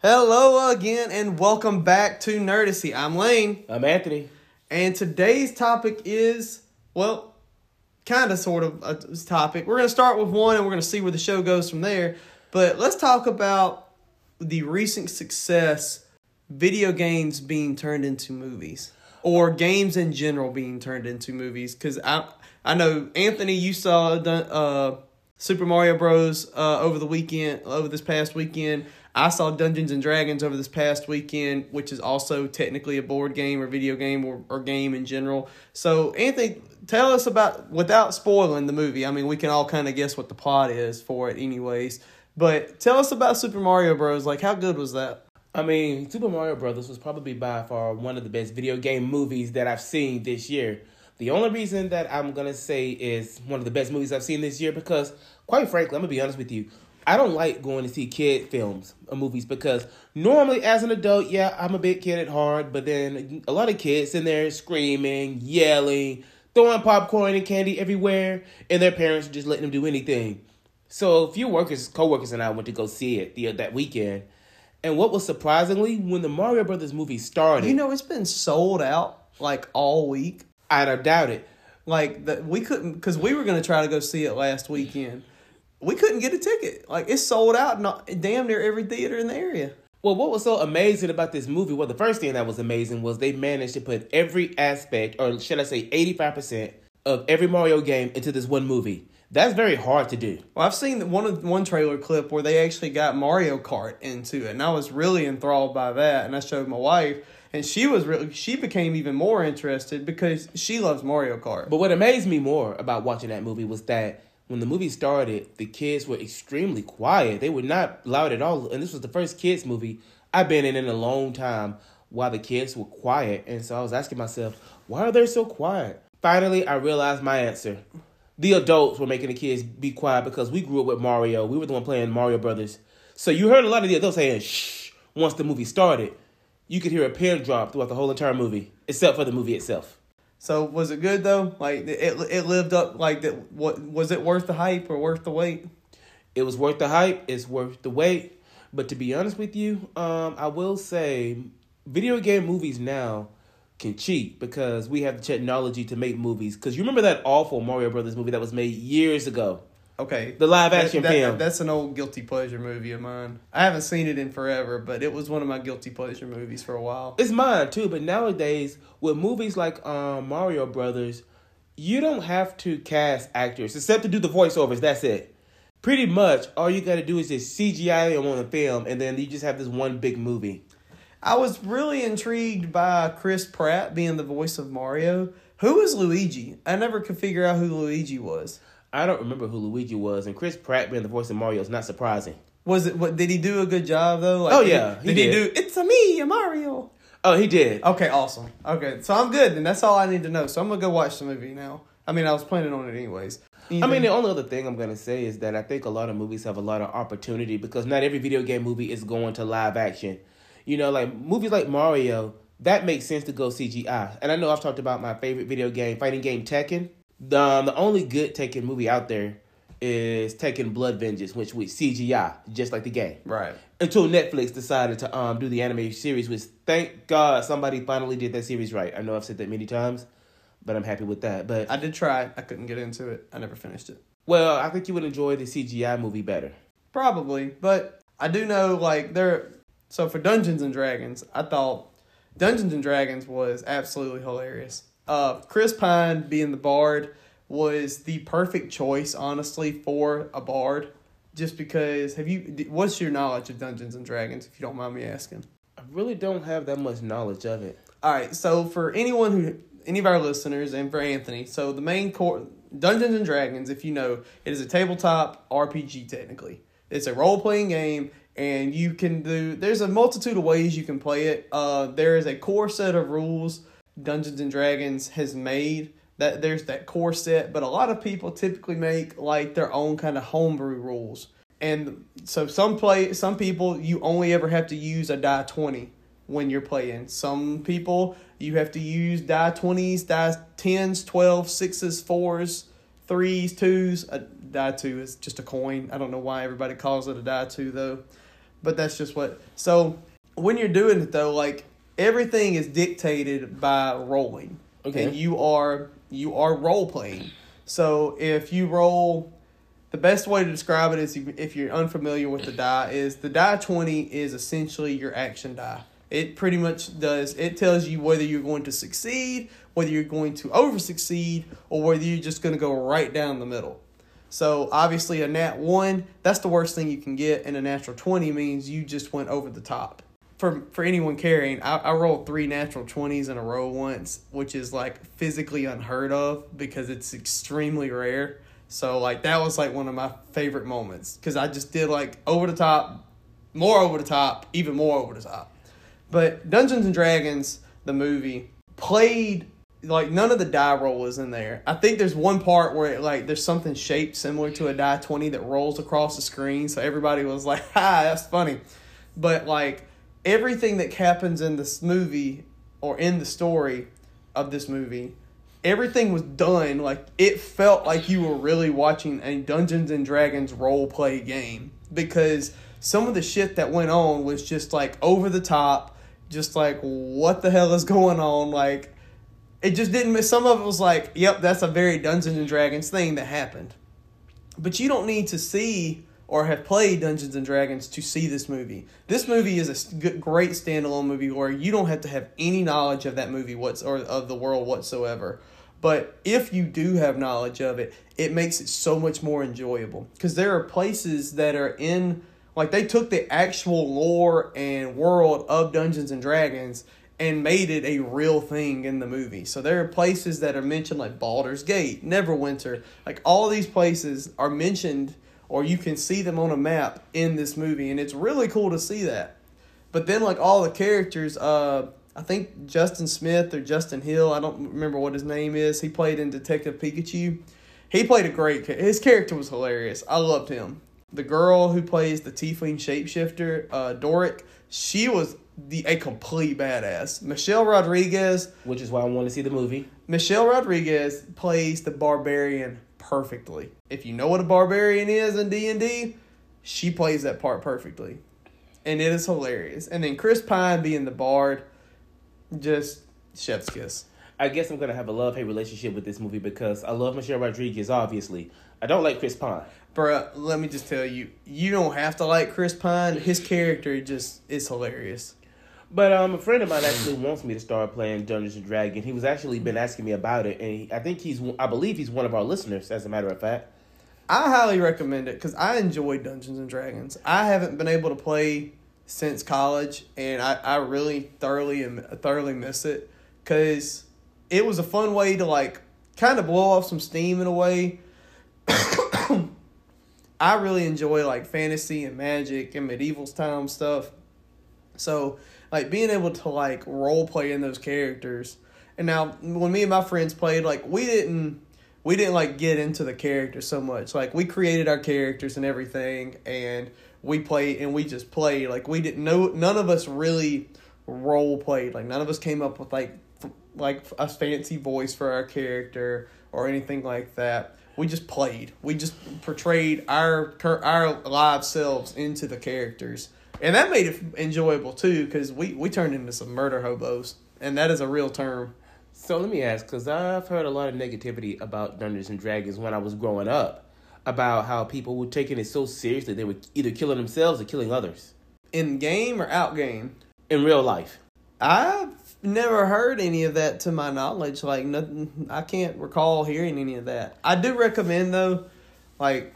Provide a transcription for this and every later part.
Hello again, and welcome back to Nerdacy. I'm Layne, I'm Anthony. and today's topic is well, kind of sort of a topic. We're going to start with one, and we're going to see where the show goes from there. But let's talk about the recent success video games being turned into movies, or games in general being turned into movies. Because I I know Anthony, you saw uh, Super Mario Bros. Uh, over the weekend, over this past weekend. I saw Dungeons and Dragons over this past weekend, which is also technically a board game or video game or, or game in general. So, Anthony, tell us about, without spoiling the movie, I mean, we can all kind of guess what the plot is for it, anyways. But tell us about Super Mario Bros. Like, how good was that? I mean, Super Mario Brothers was probably by far one of the best video game movies that I've seen this year. The only reason that I'm gonna say is one of the best movies I've seen this year because, quite frankly, I'm gonna be honest with you, I don't like going to see kid films or movies because normally as an adult, yeah, I'm a bit kid at heart, but then a lot of kids in there screaming, yelling, throwing popcorn and candy everywhere, and their parents are just letting them do anything. So a few workers, co-workers and I went to go see it the that weekend. And what was surprisingly, when the Mario Brothers movie started, You know, it's been sold out like all week. I doubt it. Like that, we couldn't because we were gonna try to go see it last weekend. We couldn't get a ticket. Like it's sold out, not damn near every theater in the area. Well, what was so amazing about this movie? Well, the first thing that was amazing was they managed to put every aspect, or should I say, eighty-five percent of every Mario game into this one movie. That's very hard to do. Well, I've seen one of one trailer clip where they actually got Mario Kart into it, and I was really enthralled by that. And I showed my wife, and she was really she became even more interested because she loves Mario Kart. But what amazed me more about watching that movie was that when the movie started, the kids were extremely quiet. They were not loud at all. And this was the first kids movie I've been in in a long time while the kids were quiet. And so I was asking myself, why are they so quiet? Finally, I realized my answer. The adults were making the kids be quiet because we grew up with Mario. We were the one playing Mario Brothers. So you heard a lot of the adults saying shh once the movie started. You could hear a pin drop throughout the whole entire movie, except for the movie itself. So was it good though? Like it, it lived up. Like that. What was it worth the hype or worth the wait? It was worth the hype. It's worth the wait. But to be honest with you, um, I will say, video game movies now can cheat because we have the technology to make movies. Because you remember that awful Mario Brothers movie that was made years ago, Okay, the live That- action that- film. That's an old guilty pleasure movie of mine. I haven't seen it in forever, but it was one of my guilty pleasure movies for a while. It's mine too, but nowadays with movies like um, Mario Brothers, you don't have to cast actors except to do the voiceovers. That's it. Pretty much all you got to do is just CGI them on the film, and then you just have this one big movie. I was really intrigued by Chris Pratt being the voice of Mario. Who is Luigi? I never could figure out who Luigi was. I don't remember who Luigi was, and Chris Pratt being the voice of Mario is not surprising. Was it? What did he do a good job though? Like, Oh, did yeah, Did, he he, do? It's a me, a Mario. Oh, he did. Okay, awesome. Okay, so I'm good, and that's all I need to know. So I'm gonna go watch the movie now. I mean, I was planning on it anyways. I mean, the only other thing I'm gonna say is that I think a lot of movies have a lot of opportunity because not every video game movie is going to live action. You know, like movies like Mario, that makes sense to go CGI. And I know I've talked about my favorite video game, fighting game Tekken. The um, the only good Tekken movie out there is Tekken Blood Vengeance, which with CGI, just like the game. right. Until Netflix decided to um do the anime series, which thank God somebody finally did that series right. I know I've said that many times, but I'm happy with that. But I did try. I couldn't get into it. I never finished it. well, I think you would enjoy the CGI movie better. Probably, but I do know like there. So for Dungeons and Dragons, I thought Dungeons and Dragons was absolutely hilarious. Uh, Chris Pine being the bard was the perfect choice, honestly, for a bard. Just because, have you? What's your knowledge of Dungeons and Dragons, if you don't mind me asking? I really don't have that much knowledge of it. All right, so for anyone who, any of our listeners, and for Anthony, so the main core Dungeons and Dragons, if you know, it is a tabletop RPG. Technically, it's a role playing game, and you can do. There's a multitude of ways you can play it. Uh, there is a core set of rules Dungeons and Dragons has made. That there's that core set, but a lot of people typically make like their own kind of homebrew rules. And so some play some people you only ever have to use a die 20 when you're playing. Some people you have to use die 20s, die 10s, 12s, 6s, 4s, 3s, 2s. A die 2 is just a coin. I don't know why everybody calls it a die 2 though. but that's just what. So when you're doing it though, like everything is dictated by rolling. Okay. And you are you are role playing. So if you roll, the best way to describe it is if you're unfamiliar with the die is the die twenty is essentially your action die. It pretty much does. It tells you whether you're going to succeed, whether you're going to over succeed, or whether you're just going to go right down the middle. So obviously a nat one, that's the worst thing you can get, and a natural twenty means you just went over the top. For for anyone carrying, I, I rolled three natural twenties in a row once, which is like physically unheard of because it's extremely rare. So like that was like one of my favorite moments because I just did like over the top, more over the top, even more over the top. But Dungeons and Dragons, the movie, played like none of the die roll is in there. I think there's one part where it, like there's something shaped similar to a die twenty that rolls across the screen, so everybody was like, "Ha, that's funny," but like everything that happens in this movie or in the story of this movie, everything was done like it felt like you were really watching a Dungeons and Dragons role play game because some of the shit that went on was just like over the top, just like what the hell is going on, like it just didn't some of it was like yep that's a very dungeons and dragons thing that happened. But you don't need to see or have played dungeons and dragons to see this movie. This movie is a great standalone movie where you don't have to have any knowledge of that movie what's or of the world whatsoever. But if you do have knowledge of it it makes it so much more enjoyable. Because there are places that are in like they took the actual lore and world of dungeons and dragons and made it a real thing in the movie. So there are places that are mentioned like Baldur's Gate, Neverwinter, like all these places are mentioned or you can see them on a map in this movie and it's really cool to see that. But then like all the characters uh I think Justin Smith or Justin Hill, I don't remember what his name is. He played in Detective Pikachu. He played a great his character was hilarious. I loved him. The girl who plays the tiefling shapeshifter, uh Doric, she was the a complete badass. Michelle Rodriguez, Which is why I want to see the movie. Michelle Rodriguez plays the barbarian perfectly. If you know what a barbarian is in D&D, she plays that part perfectly. And it is hilarious. And then Chris Pine being the bard, just chef's kiss. I guess I'm gonna have a love hate relationship with this movie because I love Michelle Rodriguez. Obviously, I don't like Chris Pine. Bruh, let me just tell you, you don't have to like Chris Pine. His character just is hilarious. But um, a friend of mine actually wants me to start playing Dungeons and Dragons. He was actually been asking me about it, and he, I think he's, I believe he's one of our listeners. As a matter of fact, I highly recommend it because I enjoy Dungeons and Dragons. I haven't been able to play since college, and I, I really thoroughly and thoroughly miss it because it was a fun way to like kind of blow off some steam in a way. I really enjoy like fantasy and magic and medieval time stuff. So like being able to like role play in those characters. And now when me and my friends played, like we didn't we didn't like get into the characters so much. Like we created our characters and everything and we played and we just played. Like we didn't know none of us really role played. Like none of us came up with like f- like a fancy voice for our character or anything like that. We just played. We just portrayed our our live selves into the characters, and that made it enjoyable too. Because we we turned into some murder hobos, and that is a real term. so let me ask, because I've heard a lot of negativity about Dungeons and Dragons when I was growing up, about how people were taking it so seriously they were either killing themselves or killing others In game or out game, in real life. I've never heard any of that to my knowledge. Like nothing, I can't recall hearing any of that. I do recommend though, like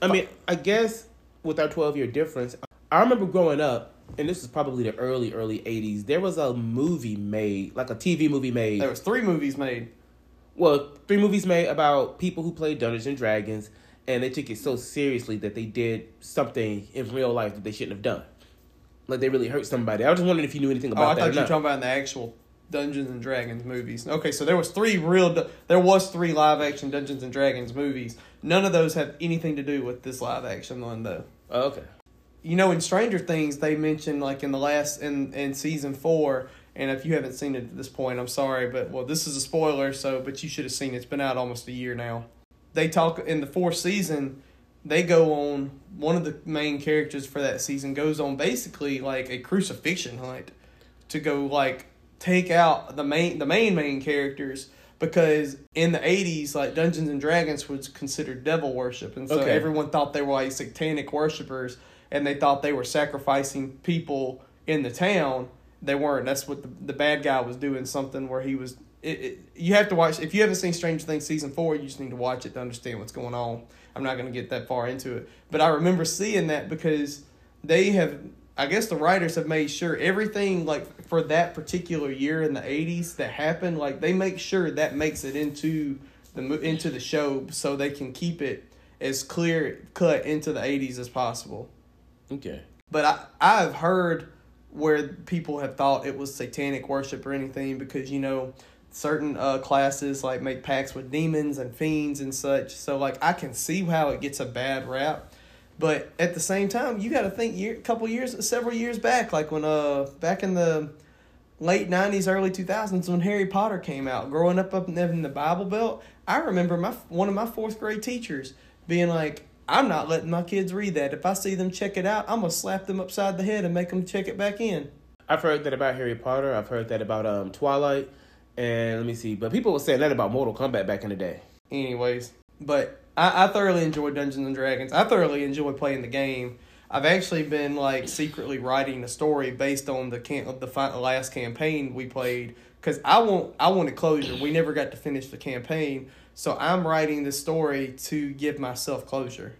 I mean, I guess with our 12 year difference, I remember growing up, and this is probably the early, early 80s, there was a movie made, like a TV movie made. there was three movies made. Well, three movies made about people who played Dungeons and Dragons, and they took it so seriously that they did something in real life that they shouldn't have done. Like they really hurt somebody. I was just wondering if you knew anything oh, about that. Oh, I that. thought you were talking about the actual Dungeons and Dragons movies. Okay, so there was three real. There was three live action Dungeons and Dragons movies. None of those have anything to do with this live action one though. Oh, okay. You know, in Stranger Things, they mentioned like in the last in in season four. And if you haven't seen it at this point, I'm sorry, but well, this is a spoiler. So, but you should have seen it. It's been out almost a year now. They talk in the fourth season. they go on one of the main characters for that season goes on basically like a crucifixion hunt to go like take out the main the main main characters because in the 80s like dungeons and dragons was considered devil worship and so Okay. everyone thought they were like satanic worshippers and they thought they were sacrificing people in the town they weren't. That's what the, the bad guy was doing something where he was it, it, you have to watch if you haven't seen stranger things season four you just need to watch it to understand what's going on. I'm not going to get that far into it. But i remember seeing that because they have I guess the writers have made sure everything like for that particular year in the 80s that happened like they make sure that makes it into the into the show so they can keep it as clear cut into the 80s as possible. Okay. But I I've heard where people have thought it was satanic worship or anything because you know certain uh, classes like make pacts with demons and fiends and such. So like I can see how it gets a bad rap. But at the same time, you got to think year, couple years, several years back, like when uh back in the late '90s, early 2000s, when Harry Potter came out. Growing up up in the Bible Belt, I remember my one of my fourth grade teachers being like, "I'm not letting my kids read that. If I see them check it out, I'm gonna slap them upside the head and make them check it back in." I've heard that about Harry Potter. I've heard that about um Twilight, and let me see. But people were saying that about Mortal Kombat back in the day. Anyways, but I, I thoroughly enjoy Dungeons and Dragons. I thoroughly enjoy playing the game. I've actually been like secretly writing a story based on the can the fi- last campaign we played because I want I wanted closure. We never got to finish the campaign, so I'm writing this story to give myself closure.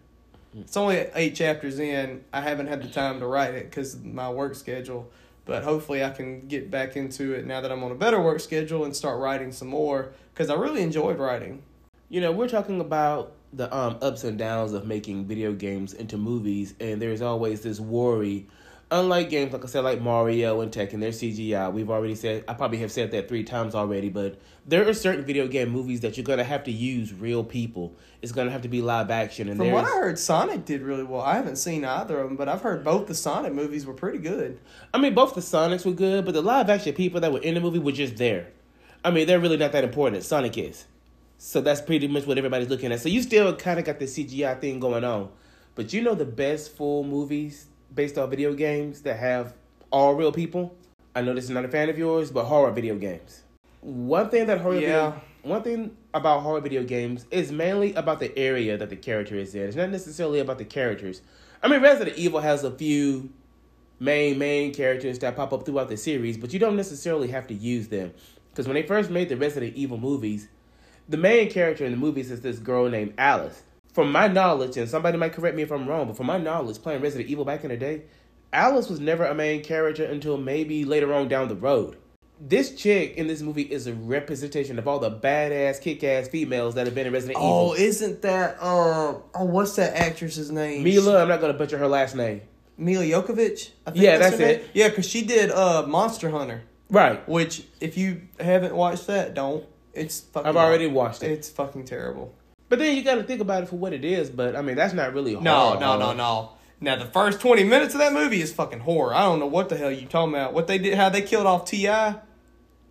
It's only eight chapters in. I haven't had the time to write it because my work schedule, but hopefully I can get back into it now that I'm on a better work schedule and start writing some more because I really enjoyed writing. You know, we're talking about the um, ups and downs of making video games into movies, and there's always this worry. Unlike games, like I said, like Mario and Tekken, they're CGI. We've already said, I probably have said that three times already, but there are certain video game movies that you're going to have to use real people. It's going to have to be live action. And From what I heard, Sonic did really well. I haven't seen either of them, but I've heard both the Sonic movies were pretty good. I mean, both the Sonics were good, but the live action people that were in the movie were just there. I mean, they're really not that important. Sonic is. So that's pretty much what everybody's looking at. So you still kind of got the CGI thing going on. But you know the best full movies based on video games that have all real people? I know this is not a fan of yours, but horror video games. One thing that horror Yeah. video, one thing about horror video games is mainly about the area that the character is in. It's not necessarily about the characters. I mean, Resident Evil has a few main main characters that pop up throughout the series, but you don't necessarily have to use them. Because when they first made the Resident Evil movies, the main character in the movies is this girl named Alice. From my knowledge, and somebody might correct me if I'm wrong, but from my knowledge, playing Resident Evil back in the day, Alice was never a main character until maybe later on down the road. This chick in this movie is a representation of all the badass, kick-ass females that have been in Resident Evil. Oh, isn't that uh oh what's that actress's name? Mila, I'm not gonna butcher her last name. Mila Jovovich. I think Yeah, that's name. it. Yeah, because she did uh Monster Hunter, Right. which if you haven't watched that, don't. It's fucking. I've already watched it. It's fucking terrible. But then you got to think about it for what it is. But I mean, that's not really horror. No, no, no, no. Now the first twenty minutes of that movie is fucking horror. I don't know what the hell you talking about. What they did, how they killed off Ti.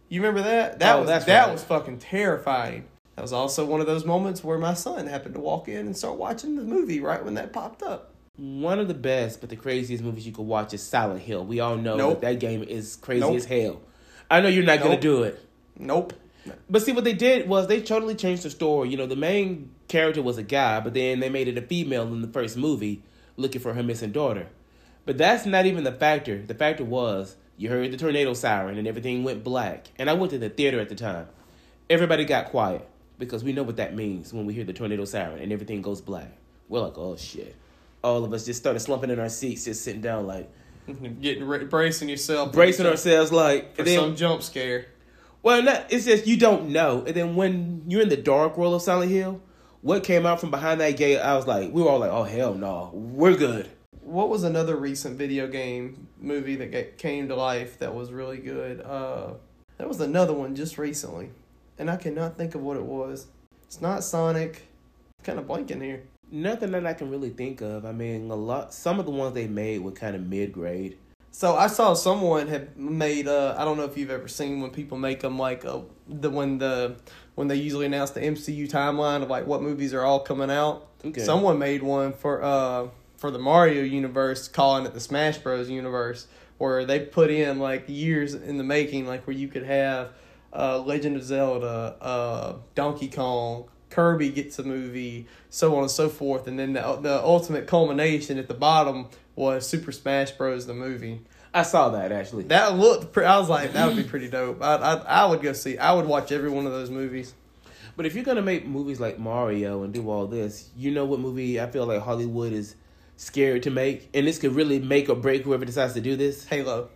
You remember that? That Oh, was that right. was fucking terrifying. That was also one of those moments where my son happened to walk in and start watching the movie right when that popped up. One of the best, but the craziest movies you could watch is Silent Hill. We all know Nope. that that game is crazy Nope. as hell. I know you're not gonna do it. Nope. But see, what they did was they totally changed the story. You know, the main character was a guy, but then they made it a female in the first movie, looking for her missing daughter. But that's not even the factor. The factor was you heard the tornado siren and everything went black. And I went to the theater at the time. Everybody got quiet because we know what that means when we hear the tornado siren and everything goes black. We're like, oh shit. All of us just started slumping in our seats, just sitting down, like Getting re- bracing yourself, bracing ourselves, like. for then- some jump scare. Well, not, it's just you don't know. And then when you're in the dark world of Silent Hill, what came out from behind that gate, I was like, we were all like, oh, hell no. We're good. What was another recent video game movie that came to life that was really good? Uh, there was another one just recently, and I cannot think of what it was. It's not Sonic. Kind of blanking here. Nothing that I can really think of. I mean, a lot. Some of the ones they made were kind of mid grade. So I saw someone had made. Uh, I don't know if you've ever seen when people make them like uh, the when the when they usually announce the MCU timeline of like what movies are all coming out. Okay. Someone made one for uh for the Mario universe, calling it the Smash Bros universe, where they put in like years in the making, like where you could have uh, Legend of Zelda, uh, Donkey Kong, Kirby gets a movie, so on and so forth, and then the the ultimate culmination at the bottom was Super Smash Bros. the movie. I saw that actually. That looked. Pre- I was like, that would be pretty dope. I, I I would go see. I would watch every one of those movies. But if you're gonna make movies like Mario and do all this, you know what movie I feel like Hollywood is scared to make, and this could really make or break whoever decides to do this. Halo.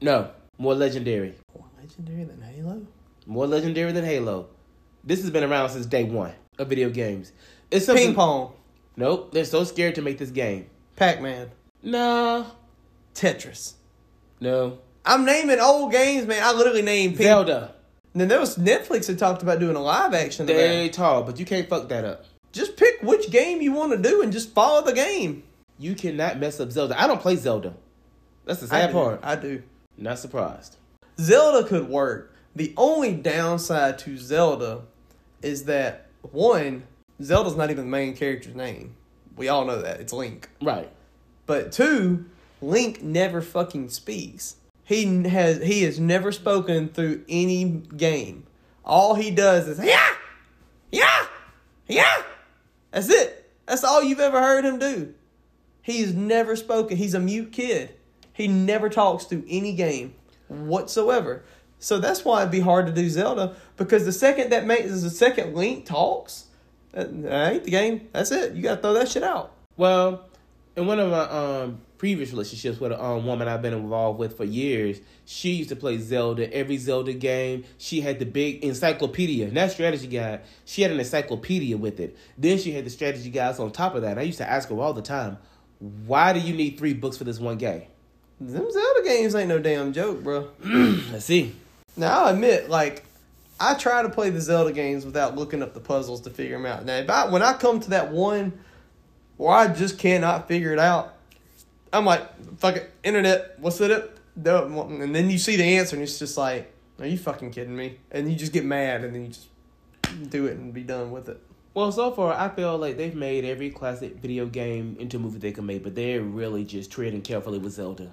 No, more legendary, More legendary than Halo. more legendary than Halo. This has been around since day one of video games. It's something. Ping pong. Nope, they're so scared to make this game. Pac Man. Nah, Tetris. no. I'm naming old games, man. I literally named ping. Zelda. Then there was Netflix that talked about doing a live action. They tall, but you can't fuck that up. Just pick which game you want to do and just follow the game. You cannot mess up Zelda. I don't play Zelda. That's the sad do. part. I do. Not surprised. Zelda could work. The only downside to Zelda is that one, Zelda's not even the main character's name. We all know that. It's Link. Right. But two, Link never fucking speaks. He has he has never spoken through any game. All he does is yeah, yeah, yeah. That's it. That's all you've ever heard him do. He's never spoken. He's a mute kid. He never talks through any game whatsoever. So that's why it'd be hard to do Zelda because the second that makes the second Link talks, that, that ain't the game. That's it. You gotta throw that shit out. Well, in one of my um previous relationships with a um, woman I've been involved with for years, she used to play Zelda. Every Zelda game, she had the big encyclopedia, not strategy guide. She had an encyclopedia with it. Then she had the strategy guides on top of that. And I used to ask her all the time, "Why do you need three books for this one game?" Them Zelda games ain't no damn joke, bro. Let's see. Now I'll admit, like, I try to play the Zelda games without looking up the puzzles to figure them out. Now, if I, when I come to that one where I just cannot figure it out, I'm like, fuck it, internet, what's it? No, And then you see the answer, and it's just like, are you fucking kidding me? And you just get mad, and then you just do it and be done with it. Well, so far I feel like they've made every classic video game into a movie they can make, but they're really just treading carefully with Zelda.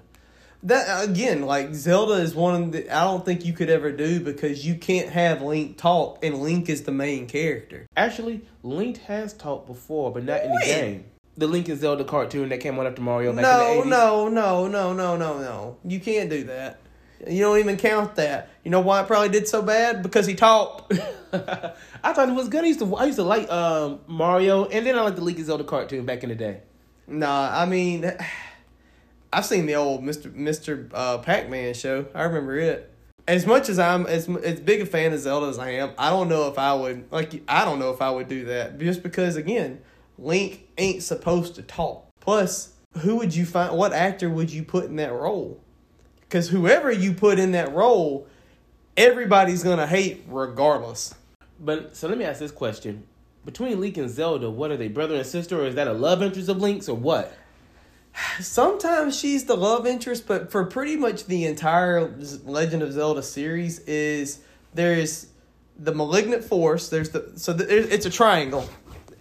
That again, like Zelda is one that I don't think you could ever do because you can't have Link talk, and Link is the main character. Actually, Link has talked before, but not in the game. The Link and Zelda cartoon that came on after Mario back No, in the 80s. no, no, no, no, no, no. You can't do that. You don't even count that. You know why it probably did so bad? Because he talked. I thought it was good. I used to I used to like um, Mario, and then I liked the Link and Zelda cartoon back in the day. nah, I mean, I've seen the old Mister Mister uh, Pac Man show. I remember it. As much as I'm as as big a fan of Zelda as I am, I don't know if I would like. I don't know if I would do that just because again, Link ain't supposed to talk. Plus, who would you find? What actor would you put in that role? Because whoever you put in that role, everybody's gonna hate regardless. But so let me ask this question: Between Link and Zelda, what are they, brother and sister, or is that a love interest of Link's, or what? Sometimes she's the love interest, but for pretty much the entire Legend of Zelda series, is there's the malignant force. There's the so the, it's a triangle,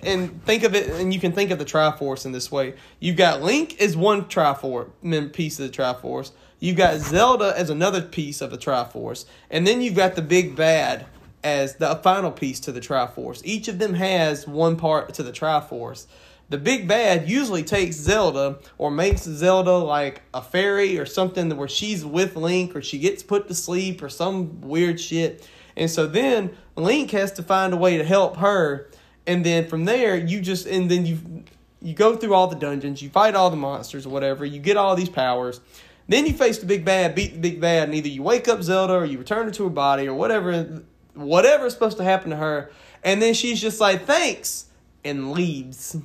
and think of it, and you can think of the Triforce in this way. You've got Link as one Triforce piece of the Triforce. You've got Zelda as another piece of the Triforce, and then you've got the big bad as the final piece to the Triforce. Each of them has one part to the Triforce. The big bad usually takes Zelda or makes Zelda like a fairy or something where she's with Link or she gets put to sleep or some weird shit. And so then Link has to find a way to help her. And then from there, you just, and then you you go through all the dungeons, you fight all the monsters or whatever, you get all these powers. Then you face the big bad, beat the big bad, and either you wake up Zelda or you return her to her body or whatever, whatever's supposed to happen to her. And then she's just like, thanks, and leaves.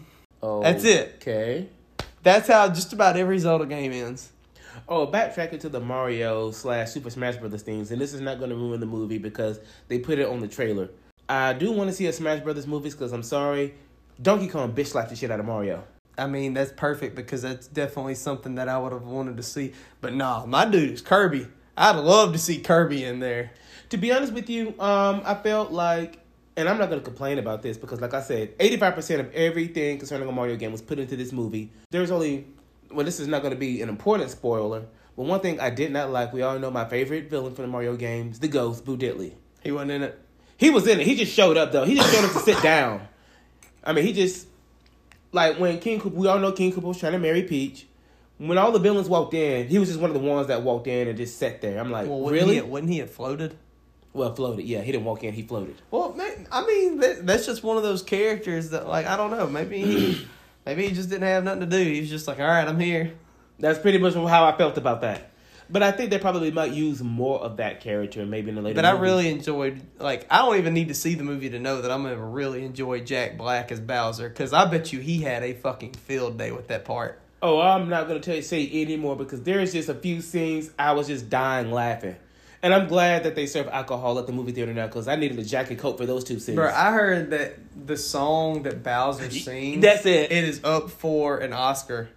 Oh, That's it. Okay. That's how just about every Zelda game ends. Oh, backtracking to the Mario slash Super Smash Brothers things, and this is not going to ruin the movie because they put it on the trailer. I do want to see a Smash Brothers movies because I'm sorry, Donkey Kong bitch slapped the shit out of Mario. I mean, that's perfect because that's definitely something that I would have wanted to see. But nah, my dude is Kirby. I'd love to see Kirby in there. To be honest with you, um, I felt like, and I'm not going to complain about this because, like I said, 85% of everything concerning a Mario game was put into this movie. There's only, well, this is not going to be an important spoiler, but one thing I did not like, we all know my favorite villain from the Mario games, the Ghost, Boo Diddley. He wasn't in it. He was in it. He just showed up though. He just showed up to sit down. I mean, he just like when King Koopa. We all know King Koopa was trying to marry Peach. When all the villains walked in, he was just one of the ones that walked in and just sat there. I'm like, Well, wouldn't really? He, wouldn't he have floated? Well, floated. Yeah, he didn't walk in. He floated. Well, man, I mean, that, that's just one of those characters that, like, I don't know. Maybe he, maybe he just didn't have nothing to do. He was just like, all right, I'm here. That's pretty much how I felt about that. But I think they probably might use more of that character maybe in the later. But I really enjoyed, like, I don't even need to see the movie to know that I'm gonna really enjoy Jack Black as Bowser because I bet you he had a fucking field day with that part. Oh, I'm not gonna tell you say anymore because there's just a few scenes I was just dying laughing, and I'm glad that they serve alcohol at the movie theater now because I needed a jacket coat for those two scenes. Bro, I heard that the song that Bowser sings, That's it. it is up for an Oscar.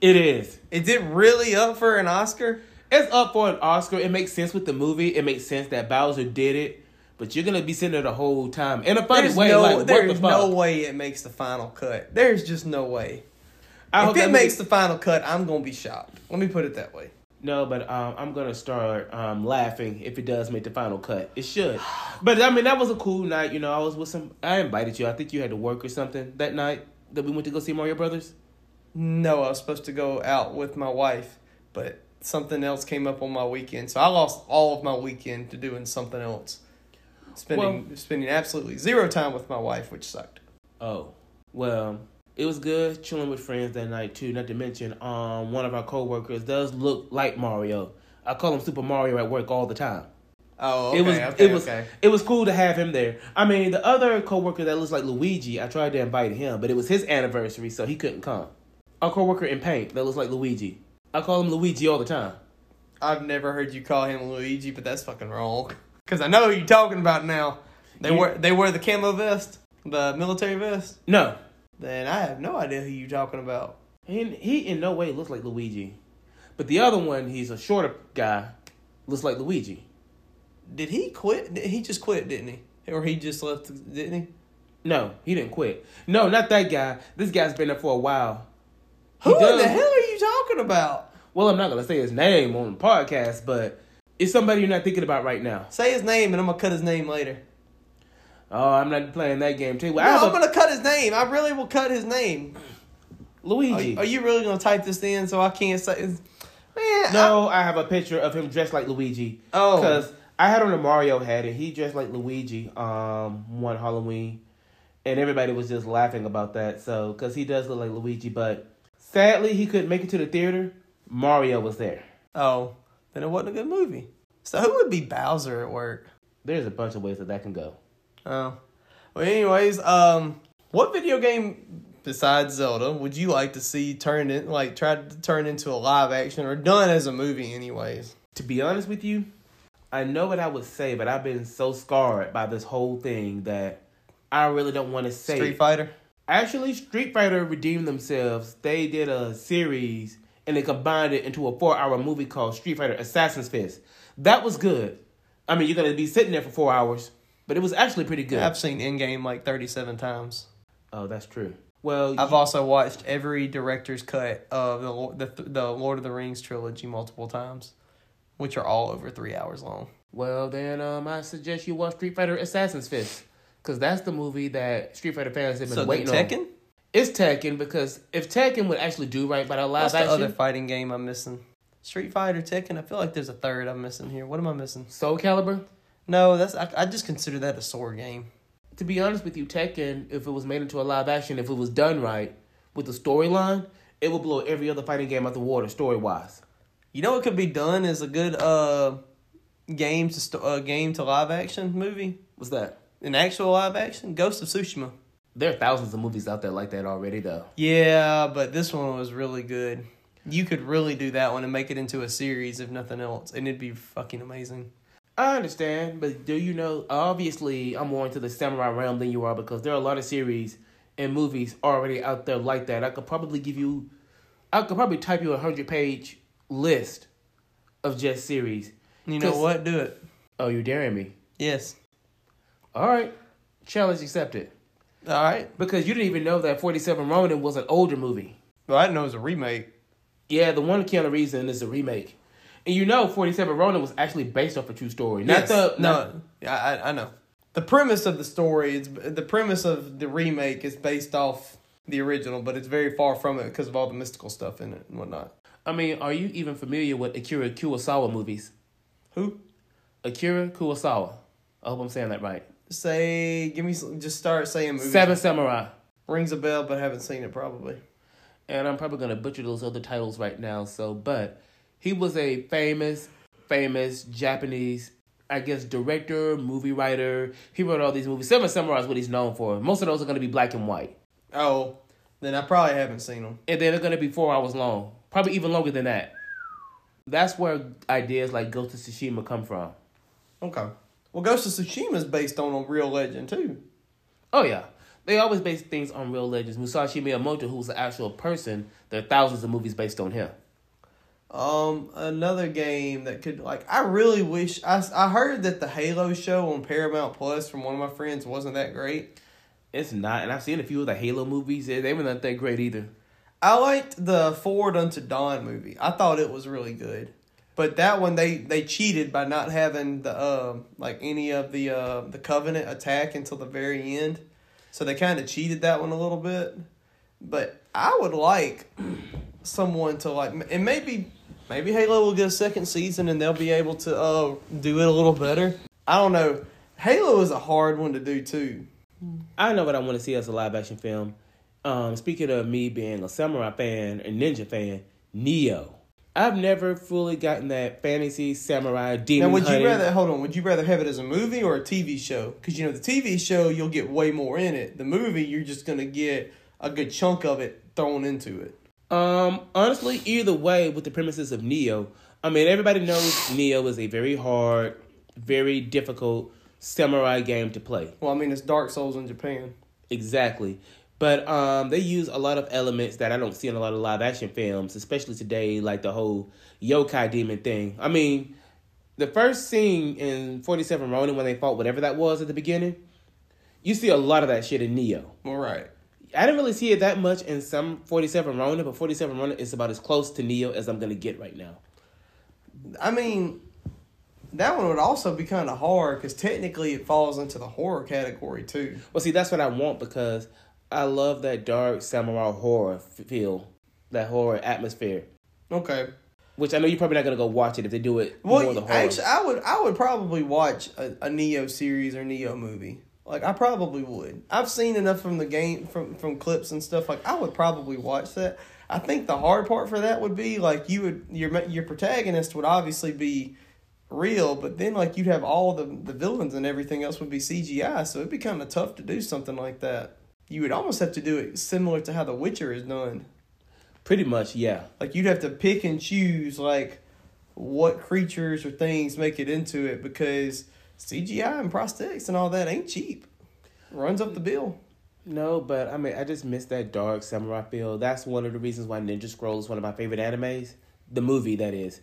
It is. Is it really up for an Oscar? It's up for an Oscar. It makes sense with the movie. It makes sense that Bowser did it, but you're gonna be sitting there the whole time in a funny There's way. no, like what there's the fuck? no way it makes the final cut. There's just no way. I if hope it makes the final cut, I'm gonna be shocked. Let me put it that way. No, but um, I'm gonna start um, laughing if it does make the final cut. It should. But I mean, that was a cool night. You know, I was with some. I invited you. I think you had to work or something that night that we went to go see Mario Brothers. No, I was supposed to go out with my wife, but something else came up on my weekend, so I lost all of my weekend to doing something else. Spending spending absolutely zero time with my wife, which sucked. Oh, well, it was good chilling with friends that night too. Not to mention, um, one of our coworkers does look like Mario. I call him Super Mario at work all the time. Oh, okay, it was okay, it was okay. it was cool to have him there. I mean, the other coworker that looks like Luigi, I tried to invite him, but it was his anniversary, so he couldn't come. Our coworker in paint that looks like Luigi. I call him Luigi all the time. I've never heard you call him Luigi, but that's fucking wrong. Cause I know who you're talking about now. They You- wear they wear the camo vest, the military vest. No, Then I have no idea who you're talking about. he he in no way looks like Luigi, but the other one, he's a shorter guy, looks like Luigi. Did he quit? He just quit, didn't he? Or he just left, didn't he? No, he didn't quit. No, not that guy. This guy's been there for a while. Who in the hell are you talking about? Well, I'm not gonna say his name on the podcast, but it's somebody you're not thinking about right now. Say his name, and I'm gonna cut his name later. Oh, I'm not playing that game too. Well, No, I I'm a- gonna cut his name. I really will cut his name. Luigi. you, are you really gonna type this in so I can't say? it's- Man, no, I have a picture of him dressed like Luigi. Oh. because I had on a Mario hat and he dressed like Luigi. Um, one Halloween, and everybody was just laughing about that. So, because he does look like Luigi, but sadly he couldn't make it to the theater. Mario was there. Oh, then it wasn't a good movie. So who would be Bowser at work? There's a bunch of ways that that can go. Oh, well. Anyways, um, what video game besides Zelda would you like to see turned in, like, tried to turn into a live action or done as a movie? Anyways, To be honest with you, I know what I would say, but I've been so scarred by this whole thing that I really don't want to say. Street. Fighter. Actually, Street Fighter redeemed themselves. They did a series and they combined it into a four-hour movie called Street Fighter Assassin's Fist. That was good. I mean, you're gonna be sitting there for four hours, but it was actually pretty good. I've seen Endgame like thirty-seven times. Oh, that's true. Well, I've you- also watched every director's cut of the the the Lord of the Rings trilogy multiple times, which are all over three hours long. well then, um, I suggest you watch Street Fighter Assassin's Fist because that's the movie that Street Fighter fans have been So waiting on. Tekken. It's Tekken because if Tekken would actually do right by the live What's the action, other fighting game I'm missing? Street Fighter, Tekken. I feel like there's a third I'm missing here. What am I missing? Soul Calibur. No, that's I, I just consider that a sword game. To be honest with you, Tekken, if it was made into a live action, if it was done right with the storyline, it would blow every other fighting game out the water story wise. You know what could be done as a good uh game to st- uh, game to live action movie, What's that? an actual live action Ghost of Tsushima. There are thousands of movies out there like that already, though. Yeah, but this one was really good. You could really do that one and make it into a series if nothing else, and it'd be fucking amazing. I understand, but do you know? Obviously, I'm more into the samurai realm than you are because there are a lot of series and movies already out there like that. I could probably give you, I could probably type you a hundred page list of just series. You know what? Do it. Oh, you're daring me. Yes. All right, challenge accepted. All right. Because you didn't even know that Forty Seven Ronin was an older movie. Well, I didn't know it was a remake. Yeah, the one with Keanu Reeves in is a remake. And you know, Forty Seven Ronin was actually based off a true story. Not Yes. the no. not- Yeah, I, I know. The premise of the story is the premise of the remake is based off the original, but it's very far from it because of all the mystical stuff in it and whatnot. I mean, are you even familiar with Akira Kurosawa movies? Who? Akira Kurosawa. I hope I'm saying that right. Say, give me some, just start saying movies. Seven Samurai. Rings a bell, but haven't seen it probably. And I'm probably gonna butcher those other titles right now. So, but he was a famous, famous Japanese, I guess, director, movie writer. He wrote all these movies. Seven Samurai is what he's known for. Most of those are gonna be black and white, Oh, then I probably haven't seen them. and then they're gonna be four hours long, probably even longer than that. That's where ideas like Ghost of Tsushima come from. Okay. Well, Ghost of Tsushima is based on a real legend too. Oh yeah. They always base things on real legends. Musashi Miyamoto, who's an actual person, there are thousands of movies based on him. Um, another game that could like I really wish I I heard that the Halo show on Paramount Plus from one of my friends wasn't that great. It's not, and I've seen a few of the Halo movies. They they were not that great either. I liked the Forward Unto Dawn movie. I thought it was really good. But that one they they cheated by not having the um like any of the uh the Covenant attack until the very end. So they kind of cheated that one a little bit. But I would like someone to like and maybe maybe Halo will get a second season and they'll be able to uh do it a little better. I don't know. Halo is a hard one to do too. I know what I want to see as a live action film. Um, speaking of me being a samurai fan and ninja fan, Nioh. I've never fully gotten that fantasy samurai demon. Now, would hunting. you rather hold on? Would you rather have it as a movie or a TV show? Because you know the TV show you'll get way more in it. The movie you're just gonna get a good chunk of it thrown into it. Um, honestly, either way, with the premises of Nioh, I mean, everybody knows Nioh is a very hard, very difficult samurai game to play. Well, I mean it's Dark Souls in Japan. Exactly. But um, they use a lot of elements that I don't see in a lot of live action films, especially today, like the whole yokai demon thing. I mean, the first scene in 47 Ronin when they fought whatever that was at the beginning, you see a lot of that shit in Nioh. Well, right. I didn't really see it that much in some 47 Ronin, but 47 Ronin is about as close to Nioh as I'm going to get right now. I mean, that one would also be kind of hard because technically it falls into the horror category too. Well, see, that's what I want because I love that dark samurai horror feel, that horror atmosphere. Okay. Which I know you're probably not gonna go watch it if they do it more Well, the horror. actually, I would I would probably watch a, a Nioh series or Nioh movie. Like I probably would. I've seen enough from the game from from clips and stuff. Like I would probably watch that. I think the hard part for that would be like you would your your protagonist would obviously be real, but then like you'd have all the the villains and everything else would be CGI. So it'd be kind of tough to do something like that. You would almost have to do it similar to how The Witcher is done. Pretty much, yeah. Like you'd have to pick and choose like what creatures or things make it into it because CGI and prosthetics and all that ain't cheap. Runs up the bill. No, but I mean, I just miss that dark samurai feel. That's one of the reasons why Ninja Scroll is one of my favorite animes. The movie, that is.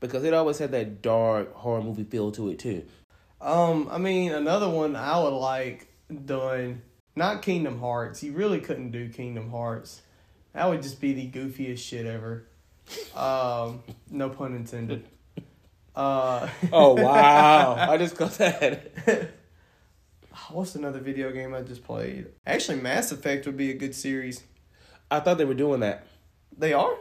Because it always had that dark horror movie feel to it, too. Um, I mean another one I would like done. Not Kingdom Hearts. You really couldn't do Kingdom Hearts. That would just be the goofiest shit ever. Um, no pun intended. Uh, Oh, wow. I just got that. what's another video game I just played? Actually, Mass Effect would be a good series. I thought they were doing that. They are.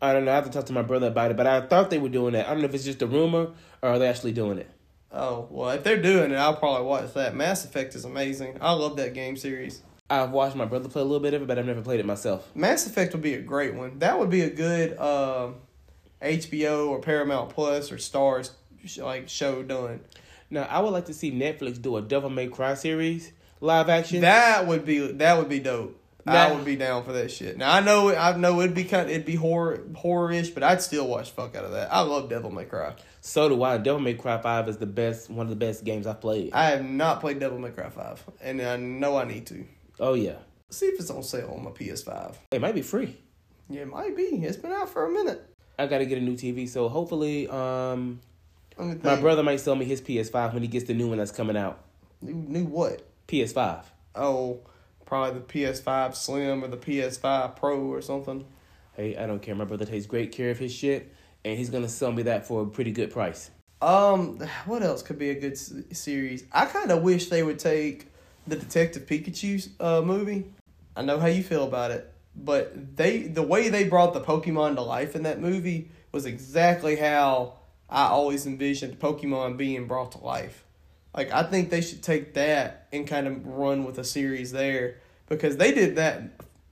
I don't know. I have to talk to my brother about it, but I thought they were doing that. I don't know if it's just a rumor or are they actually doing it. Oh well, if they're doing it, I'll probably watch that. Mass Effect is amazing. I love that game series. I've watched my brother play a little bit of it, but I've never played it myself. Mass Effect would be a great one. That would be a good um, HBO or Paramount Plus or Starz like show done. Now, I would like to see Netflix do a Devil May Cry series live action. That would be that would be dope. I would be down for that shit. Now I know I know it'd be kind of, it'd be horror horror-ish, but I'd still watch fuck out of that. I love Devil May Cry. so do I. Devil May Cry Five is the best, one of the best games I've played. I have not played Devil May Cry five, and I know I need to. Oh yeah, See if it's on sale on my PS5. It might be free. Yeah, it might be. It's been out for a minute. I gotta get a new TV, so hopefully, um, my brother might sell me his PS5 when he gets the new one that's coming out. New, new what? PS5. Oh, probably the PS5 Slim or the PS5 Pro or something. Hey, I don't care. My brother takes great care of his shit, and he's gonna sell me that for a pretty good price. Um, what else could be a good s- series? I kind of wish they would take the Detective Pikachu uh, movie. I know how you feel about it, but they the way they brought the Pokemon to life in that movie was exactly how I always envisioned Pokemon being brought to life. Like I think they should take that and kind of run with a series there because they did that.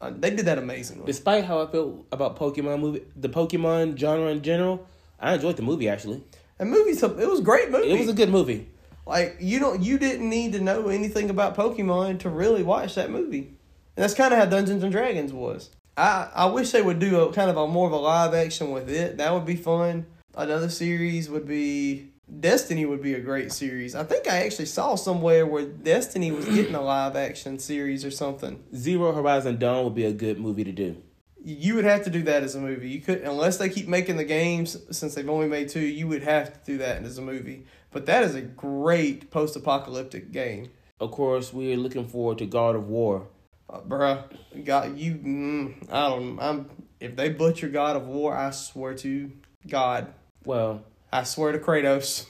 Uh, they did that amazingly. Despite how I feel about Pokemon movie, the Pokemon genre in general, I enjoyed the movie actually. And movies, it was a great movie. It was a good movie. Like you don't you didn't need to know anything about Pokemon to really watch that movie. And that's kind of how Dungeons and Dragons was. I I wish they would do a kind of a more of a live action with it. That would be fun. Another series would be Destiny would be a great series. I think I actually saw somewhere where Destiny was getting a live action series or something. Zero Horizon Dawn would be a good movie to do. You would have to do that as a movie. You could unless they keep making the games since they've only made two, you would have to do that as a movie. But that is a great post-apocalyptic game. Of course, we're looking forward to God of War. Uh, bruh, God, you, mm, I don't, I'm, if they butcher God of War, I swear to God, Well, I swear to Kratos.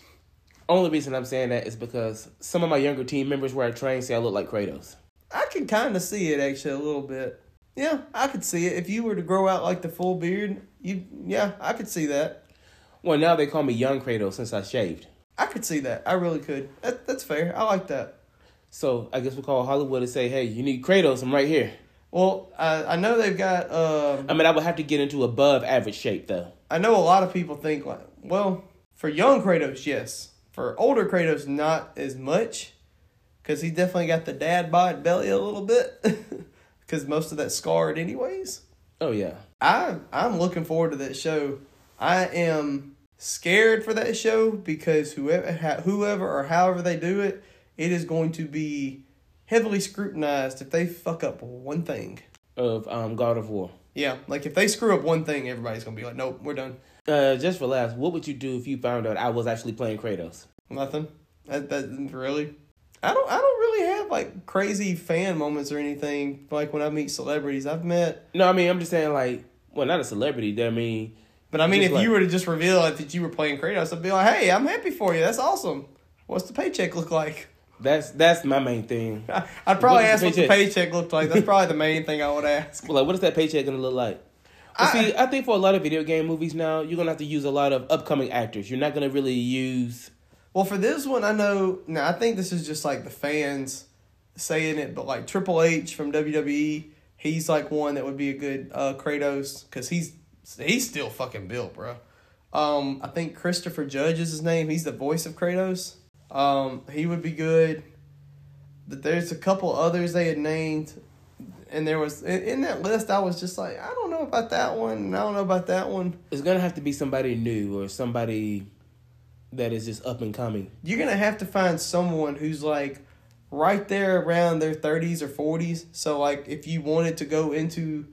only reason I'm saying that is because some of my younger team members where I train say I look like Kratos. I can kind of see it actually a little bit. Yeah, I could see it. If you were to grow out like the full beard, you, yeah, I could see that. Well, now they call me Young Kratos since I shaved. I could see that. I really could. That, that's fair. I like that. So I guess we'll call Hollywood and say, hey, you need Kratos. I'm right here. Well, I, I know they've got, um, I mean, I would have to get into above average shape though. I know a lot of people think like, well, for young Kratos, yes. For older Kratos, not as much, because he definitely got the dad bod belly a little bit, because most of that scarred anyways. Oh yeah. I I'm looking forward to that show. I am scared for that show because whoever whoever or however they do it, it is going to be heavily scrutinized if they fuck up one thing. Of um God of War. Yeah, like if they screw up one thing, everybody's gonna be like, nope, we're done. Uh, just for laughs, what would you do if you found out I was actually playing Kratos? Nothing. That that really. I don't. I don't really have like crazy fan moments or anything. Like when I meet celebrities, I've met. No, I mean I'm just saying like, well, not a celebrity. I mean, But I mean, if like- you were to just reveal like, that you were playing Kratos, I'd be like, "Hey, I'm happy for you. That's awesome. What's the paycheck look like?" That's that's my main thing. I'd probably What ask what the the paycheck looked like. That's probably the main thing I would ask. Well, like, what is that paycheck gonna look like? Well, I- see, I think for a lot of video game movies now, you're gonna have to use a lot of upcoming actors. You're not gonna really use. Well, for this one, I know. Now, I think this is just like the fans saying it, but like Triple H from WWE, he's like one that would be a good uh, Kratos because he's he's still fucking built, bro. Um, I think Christopher Judge is his name. He's the voice of Kratos. Um, he would be good. But there's a couple others they had named, and there was in, that list. I was just like, I don't know about that one. and I don't know about that one. It's gonna have to be somebody new or somebody that is just up and coming. you're gonna have to find someone who's like right there around their 30s or 40s so like if you wanted to go into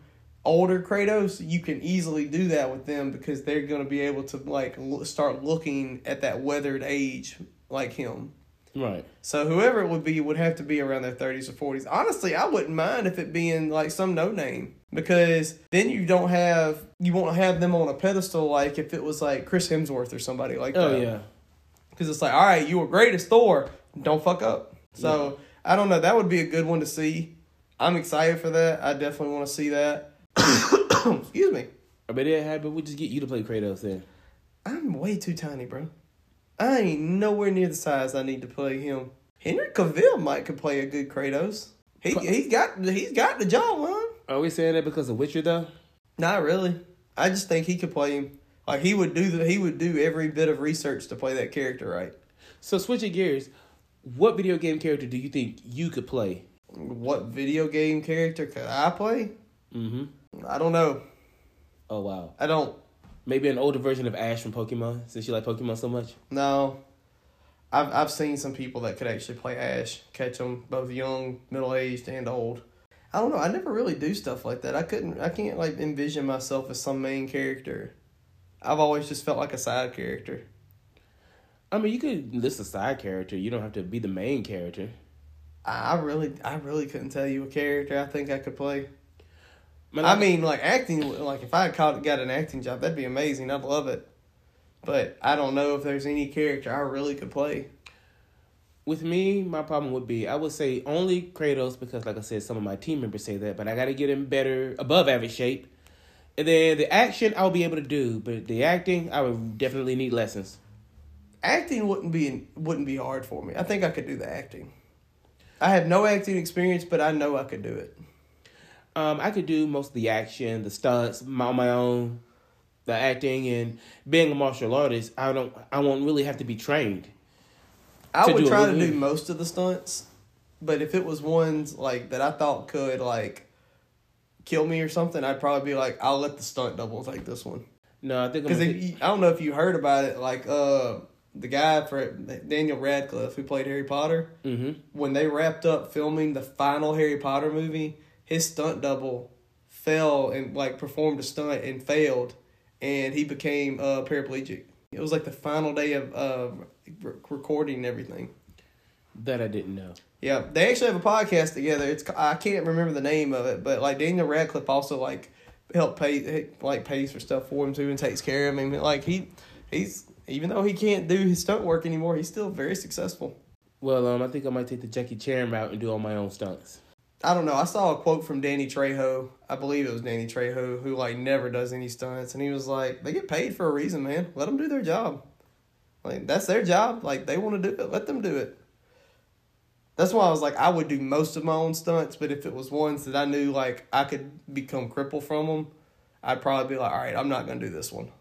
older kratos you can easily do that with them because they're gonna be able to like start looking at that weathered age like him Right. so whoever it would be would have to be around their 30s or 40s honestly i wouldn't mind if it being like some no name because then you don't have you won't have them on a pedestal like if it was like chris hemsworth or somebody like oh, that Oh yeah. because it's like, all right, you were great as Thor. Don't fuck up. So I don't know. That would be a good one to see. I'm excited for that. I definitely want to see that. Excuse me. I bet it happened. We just get you to play Kratos then. I'm way too tiny, bro. I ain't nowhere near the size I need to play him. Henry Cavill might could play a good Kratos. He he's got he's got the jawline. Are we saying that because of Witcher though? Not really. I just think he could play him. Like he would do the he would do every bit of research to play that character right. So switching gears, what video game character do you think you could play? What video game character could I play? Mm-hmm. I don't know. Oh wow. I don't. Maybe an older version of Ash from Pokemon, since you like Pokemon so much. No, I've I've seen some people that could actually play Ash, catch them both young, middle aged, and old. I don't know. I never really do stuff like that. I couldn't. I can't like envision myself as some main character. I've always just felt like a side character. I mean, you could list a side character. You don't have to be the main character. I really, I really couldn't tell you a character I think I could play. Man, I mean, like acting. Like if I caught got an acting job, that'd be amazing. I'd love it. But I don't know if there's any character I really could play. with me, my problem would be I would say only Kratos because, like I said, some of my team members say that, but I got to get in better, above average shape. And then the action I'll be able to do, but the acting I would definitely need lessons. Acting wouldn't be wouldn't be hard for me. I think I could do the acting. I have no acting experience, but I know I could do it. Um, I could do most of the action, the stunts my- on my own, the acting, and being a martial artist. I don't, I won't really have to be trained. I would try to do most of the stunts, but if it was ones like that I thought could like kill me or something, I'd probably be like, I'll let the stunt double take this one. No, I think Because I don't know if you heard about it, like uh the guy for Daniel Radcliffe who played Harry Potter. Mhm. When they wrapped up filming the final Harry Potter movie, his stunt double fell and like performed a stunt and failed, and he became uh, paraplegic. It was like the final day of uh, re- recording and everything. that I didn't know. Yeah, they actually have a podcast together. It's I can't remember the name of it, but like Daniel Radcliffe also like help pay like pays for stuff for him too and takes care of him. Like he he's even though he can't do his stunt work anymore, he's still very successful. Well, um, I think I might take the Jackie Chan route and do all my own stunts. I don't know. I saw a quote from Danny Trejo. I believe it was Danny Trejo who like never does any stunts, and he was like, "They get paid for a reason, man. Let them do their job. Like that's their job. Like they want to do it. Let them do it." That's why I was like, I would do most of my own stunts, but if it was ones that I knew like I could become crippled from them, I'd probably be like, "All right, I'm not gonna do this one."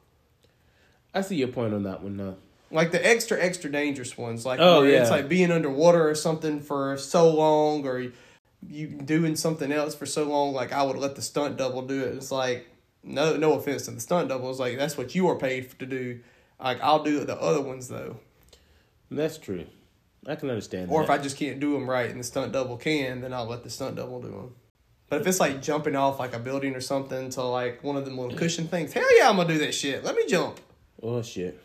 I see your point on that one, though. Like the extra, extra dangerous ones, like Oh, where it's like being underwater or something for so long, or you doing something else for so long. Like I would let the stunt double do it. It's like no, no offense to the stunt double. It's like that's what you are paid to do. Like I'll do the other ones though. That's true. I can understand Or that. if I just can't do them right and the stunt double can, then I'll let the stunt double do them. But if it's like jumping off like a building or something to like one of them little cushion things, hell yeah, I'm gonna do that shit. Let me jump. oh shit.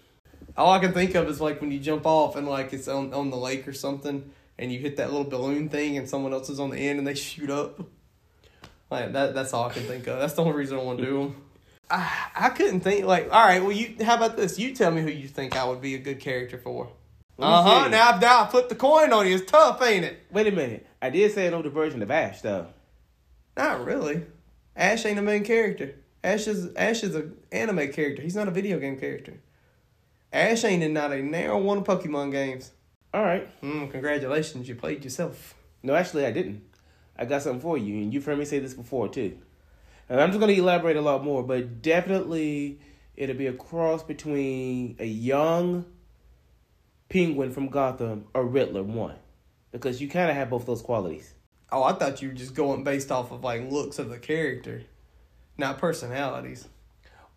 All I can think of is like when you jump off and like it's on on the lake or something, and you hit that little balloon thing, and someone else is on the end and they shoot up. Like that. That's all I can think of. That's the only reason I want to do them. I I couldn't think like all right. Well, you how about this? You tell me who you think I would be a good character for. Uh huh. Now I've now I flipped the coin on you. It's tough, ain't it? Wait a minute. I did say an older version of Ash, though. Not really. Ash ain't a main character. Ash is Ash is an anime character. He's not a video game character. Ash ain't in not a narrow one of Pokemon games. All right. Mm, congratulations, you played yourself. No, actually, I didn't. I got something for you, and you've heard me say this before, too. And I'm just going to elaborate a lot more, but definitely it'll be a cross between a young penguin from Gotham or Riddler, one. Because you kind of have both those qualities. Oh, I thought you were just going based off of like looks of the character, not personalities.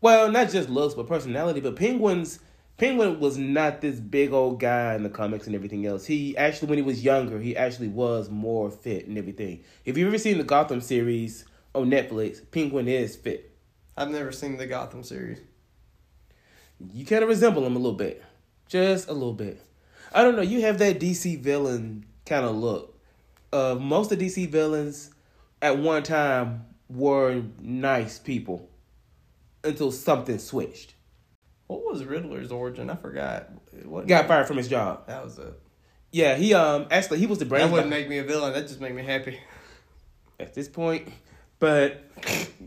Well, not just looks, but personality. But Penguin's Penguin was not this big old guy in the comics and everything else. He actually, when he was younger, he actually was more fit and everything. If you've ever seen the Gotham series on Netflix, Penguin is fit. I've never seen the Gotham series. You kind of resemble him a little bit, just a little bit. I don't know. You have that DC villain kind of look. Uh, most of DC villains at one time were nice people until something switched. What was Riddler's origin? I forgot. Wasn't Got fired from his job. That was it. Yeah, he um actually he was the brains That wouldn't make me a villain. That just made me happy. at this point. But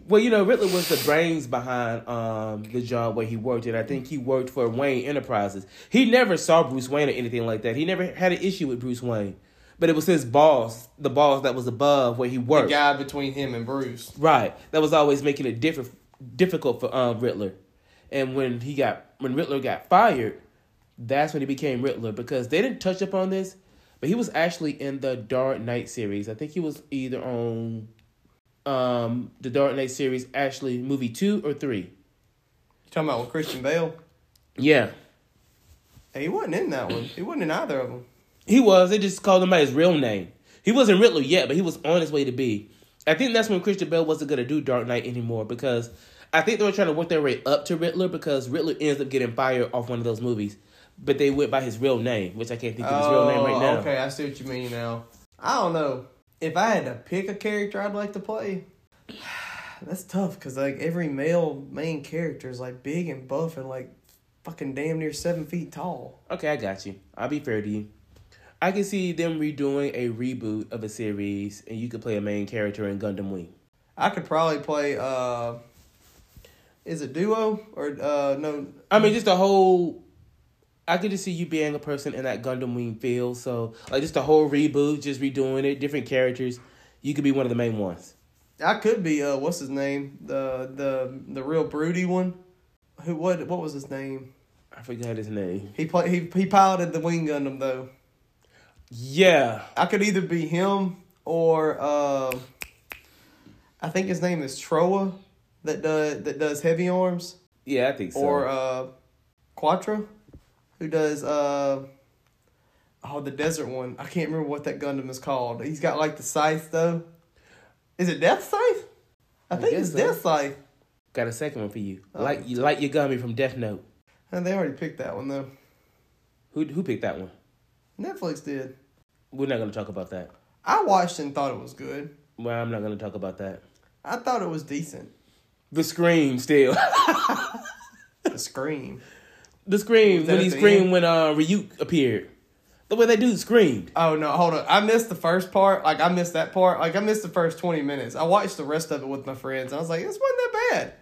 well, you know, Riddler was the brains behind um the job where he worked, and I think he worked for Wayne Enterprises. He never saw Bruce Wayne or anything like that. He never had an issue with Bruce Wayne, but it was his boss, the boss that was above where he worked. The guy between him and Bruce. Right, that was always making it different, difficult for um Riddler. And when he got when Riddler got fired, that's when he became Riddler because they didn't touch upon this, but he was actually in the Dark Knight series. I think he was either on um the Dark Knight series, actually movie two or three. You talking about with Christian Bale? Yeah, Hey, he wasn't in that one. He wasn't in either of them. he was. They just called him by his real name. He wasn't Riddler yet, but he was on his way to be. I think that's when Christian Bale wasn't gonna do Dark Knight anymore because I think they were trying to work their way up to Riddler because Riddler ends up getting fired off one of those movies, but they went by his real name, which I can't think of his real name right now. Oh, Okay, I see what you mean now. I don't know. If I had to pick a character I'd like to play, that's tough because like every male main character is like big and buff and like fucking damn near seven feet tall. Okay, I got you. I'll be fair to you. I can see them redoing a reboot of a series, and you could play a main character in Gundam Wing. I could probably play. uh Is it duo or uh no? I mean, just the whole. I could just see you being a person in that Gundam Wing feel. So, like, just the whole reboot, just redoing it, different characters. You could be one of the main ones. I could be. uh What's his name? The the the real broody one. Who? What? What was his name? I forgot his name. He play. He he piloted the wing Gundam though. Yeah. I could either be him or uh, I think his name is Trowa that does that does heavy arms Yeah, I think so. or uh, Quatre who does uh, oh the desert one. I can't remember what that Gundam is called. He's got like the scythe though. Is it Death Scythe? I I think it's so. Death Scythe. Got a second one for you. Oh. Like you Light Yagami from Death Note. And they already picked that one though. Who who picked that one? Netflix did. We're not gonna talk about that. I watched and thought it was good. Well, I'm not gonna talk about that. I thought it was decent. The scream still. The scream. the scream when he screamed when uh Ryuk appeared. The way that dude screamed. Oh no, hold on. I missed the first part. Like I missed that part. Like I missed the first twenty minutes. I watched the rest of it with my friends. I was like, this wasn't that bad.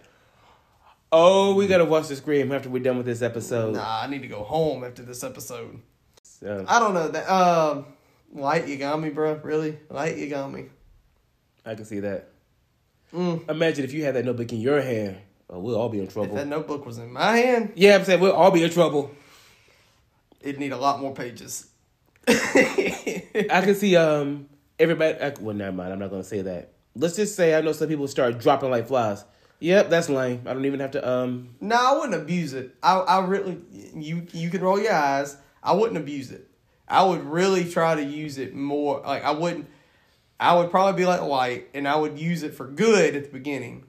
Oh, we gotta watch the scream after we're done with this episode. Nah, I need to go home after this episode. So, I don't know that. Um, light you got me, bro. Really, light you got me. I can see that. Mm. Imagine if you had that notebook in your hand. Oh, we'll all be in trouble. If that notebook was in my hand, Yeah, I'm saying we'll all be in trouble. it'd need a lot more pages. I can see um everybody. I, well, never mind. I'm not gonna say that. Let's just say I know some people start dropping like flies. Yep, that's lame. I don't even have to um. No, I wouldn't abuse it. I, I really, you, you can roll your eyes. I wouldn't abuse it. I would really try to use it more. Like I wouldn't. I would probably be like Light, and I would use it for good at the beginning.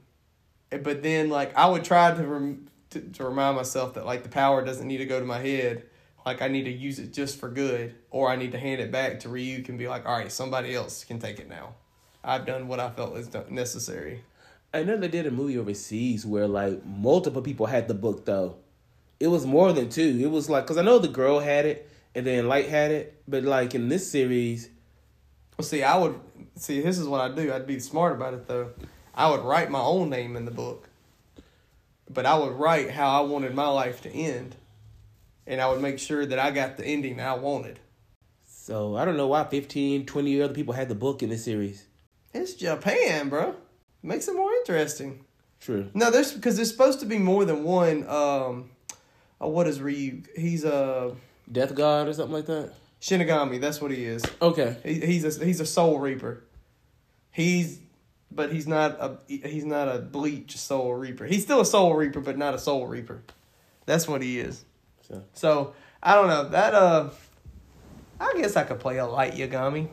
But then, like, I would try to, rem- to to remind myself that like the power doesn't need to go to my head. Like I need to use it just for good, or I need to hand it back to Ryuk and be like, all right, somebody else can take it now. I've done what I felt was necessary. I know they did a movie overseas where like multiple people had the book though. It was more than two. It was like because I know the girl had it and then Light had it, but like in this series, Well, see, I would see. This is what I do. I'd be smart about it though. I would write my own name in the book, but I would write how I wanted my life to end, and I would make sure that I got the ending that I wanted. so I don't know why 15, 20 other people had the book in this series. It's Japan, bro. Makes it more interesting. True. No, there's because there's supposed to be more than one. Um, uh, what is Ryuk? He's a Death God or something like that. Shinigami. That's what he is. Okay. He, he's a he's a Soul Reaper. He's but he's not a he's not a Bleach Soul Reaper. He's still a Soul Reaper, but not a Soul Reaper. That's what he is. So So I don't know that. Uh, I guess I could play a light Yagami.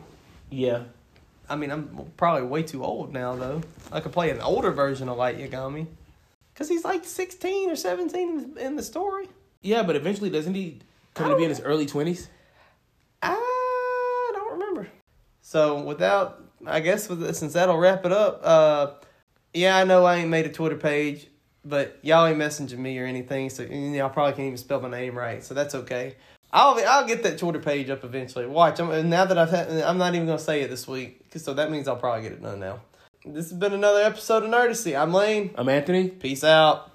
yeah. I mean, I'm probably way too old now though. I could play an older version of Light Yagami, cause he's like sixteen or seventeen in the, in the story. Yeah, but eventually doesn't he come to be in his early twenties? I don't remember. So without, I guess with since that'll wrap it up. Uh, yeah, I know I ain't made a Twitter page, but y'all ain't messaging me or anything, so y'all probably can't even spell my name right, so that's okay. I'll I'll get that Twitter page up eventually. Watch, I'm, now that I've had, I'm not even gonna say it this week, so that means I'll probably get it done now. This has been another episode of Nerdacy. I'm Layne. I'm Anthony. Peace out.